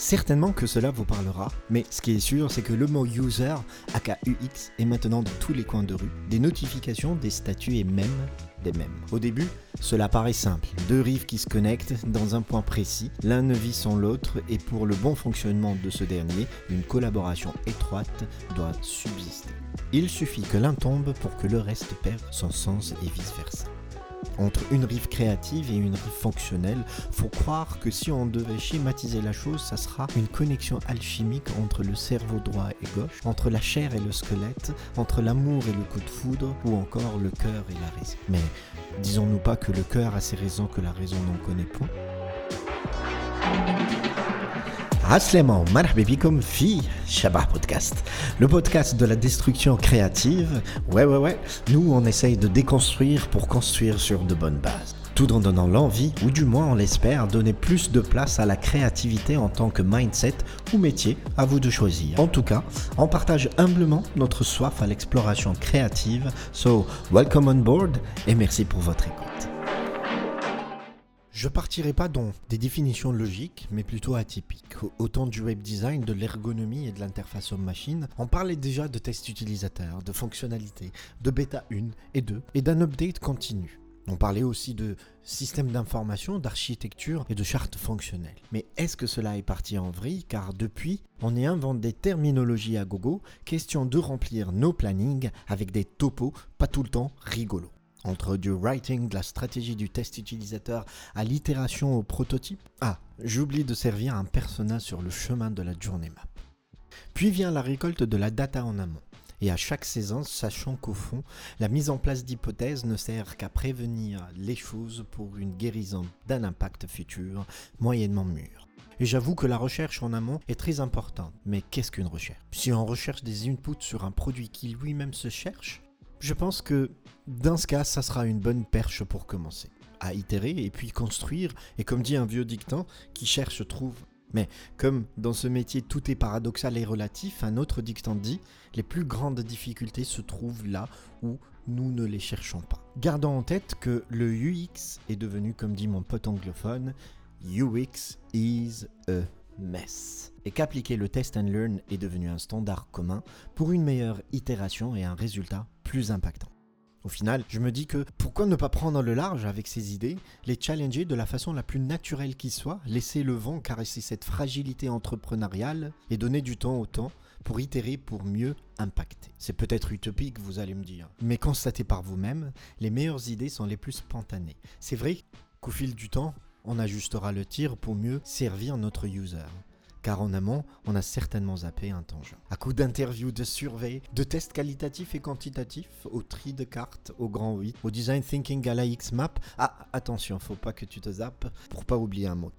Certainement que cela vous parlera, mais ce qui est sûr, c'est que le mot user, aka UX, est maintenant dans tous les coins de rue. Des notifications, des statuts et même des mêmes. Au début, cela paraît simple. Deux rives qui se connectent dans un point précis, l'un ne vit sans l'autre et pour le bon fonctionnement de ce dernier, une collaboration étroite doit subsister. Il suffit que l'un tombe pour que le reste perde son sens et vice-versa. Entre une rive créative et une rive fonctionnelle, faut croire que si on devait schématiser la chose, ça sera une connexion alchimique entre le cerveau droit et gauche, entre la chair et le squelette, entre l'amour et le coup de foudre, ou encore le cœur et la raison. Mais disons-nous pas que le cœur a ses raisons que la raison n'en connaît point Asleman, comme fi Shabbat Podcast, le podcast de la destruction créative. Ouais, ouais, ouais, nous on essaye de déconstruire pour construire sur de bonnes bases. Tout en donnant l'envie, ou du moins on l'espère, donner plus de place à la créativité en tant que mindset ou métier, à vous de choisir. En tout cas, on partage humblement notre soif à l'exploration créative. So, welcome on board et merci pour votre écoute. Je partirai pas dans des définitions logiques, mais plutôt atypiques. Autant du web design, de l'ergonomie et de l'interface homme-machine, on parlait déjà de tests utilisateurs, de fonctionnalités, de bêta 1 et 2, et d'un update continu. On parlait aussi de système d'information, d'architecture et de chartes fonctionnelles. Mais est-ce que cela est parti en vrille? Car depuis, on y invente des terminologies à gogo, question de remplir nos plannings avec des topos pas tout le temps rigolos. Entre du writing, de la stratégie du test utilisateur à l'itération au prototype. Ah, j'oublie de servir un persona sur le chemin de la journée map. Puis vient la récolte de la data en amont. Et à chaque saison, sachant qu'au fond, la mise en place d'hypothèses ne sert qu'à prévenir les choses pour une guérison d'un impact futur moyennement mûr. Et j'avoue que la recherche en amont est très importante. Mais qu'est-ce qu'une recherche? Si on recherche des inputs sur un produit qui lui-même se cherche, je pense que dans ce cas, ça sera une bonne perche pour commencer. À itérer et puis construire, et comme dit un vieux dictant, qui cherche trouve. Mais comme dans ce métier tout est paradoxal et relatif, un autre dictant dit les plus grandes difficultés se trouvent là où nous ne les cherchons pas. Gardons en tête que le UX est devenu, comme dit mon pote anglophone, UX is a mess. Et qu'appliquer le test and learn est devenu un standard commun pour une meilleure itération et un résultat impactant. Au final, je me dis que pourquoi ne pas prendre le large avec ces idées, les challenger de la façon la plus naturelle qui soit, laisser le vent caresser cette fragilité entrepreneuriale et donner du temps au temps pour itérer pour mieux impacter. C'est peut-être utopique, vous allez me dire, mais constatez par vous-même, les meilleures idées sont les plus spontanées. C'est vrai qu'au fil du temps, on ajustera le tir pour mieux servir notre user car en amont, on a certainement zappé un tangent. À coup d'interviews, de surveys, de tests qualitatifs et quantitatifs, au tri de cartes, au grand 8, au design thinking à la X-Map. Ah, attention, faut pas que tu te zappes pour pas oublier un mot.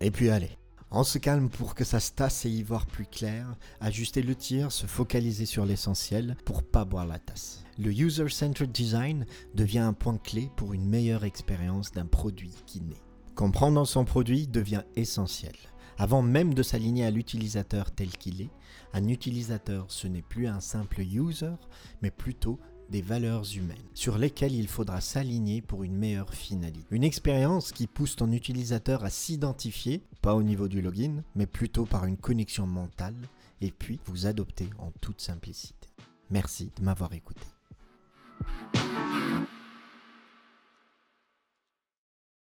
Et puis allez, on se calme pour que ça se tasse et y voir plus clair, ajuster le tir, se focaliser sur l'essentiel pour pas boire la tasse. Le user-centered design devient un point clé pour une meilleure expérience d'un produit qui naît. Comprendre son produit devient essentiel. Avant même de s'aligner à l'utilisateur tel qu'il est, un utilisateur ce n'est plus un simple user, mais plutôt des valeurs humaines sur lesquelles il faudra s'aligner pour une meilleure finalité. Une expérience qui pousse ton utilisateur à s'identifier, pas au niveau du login, mais plutôt par une connexion mentale, et puis vous adopter en toute simplicité. Merci de m'avoir écouté.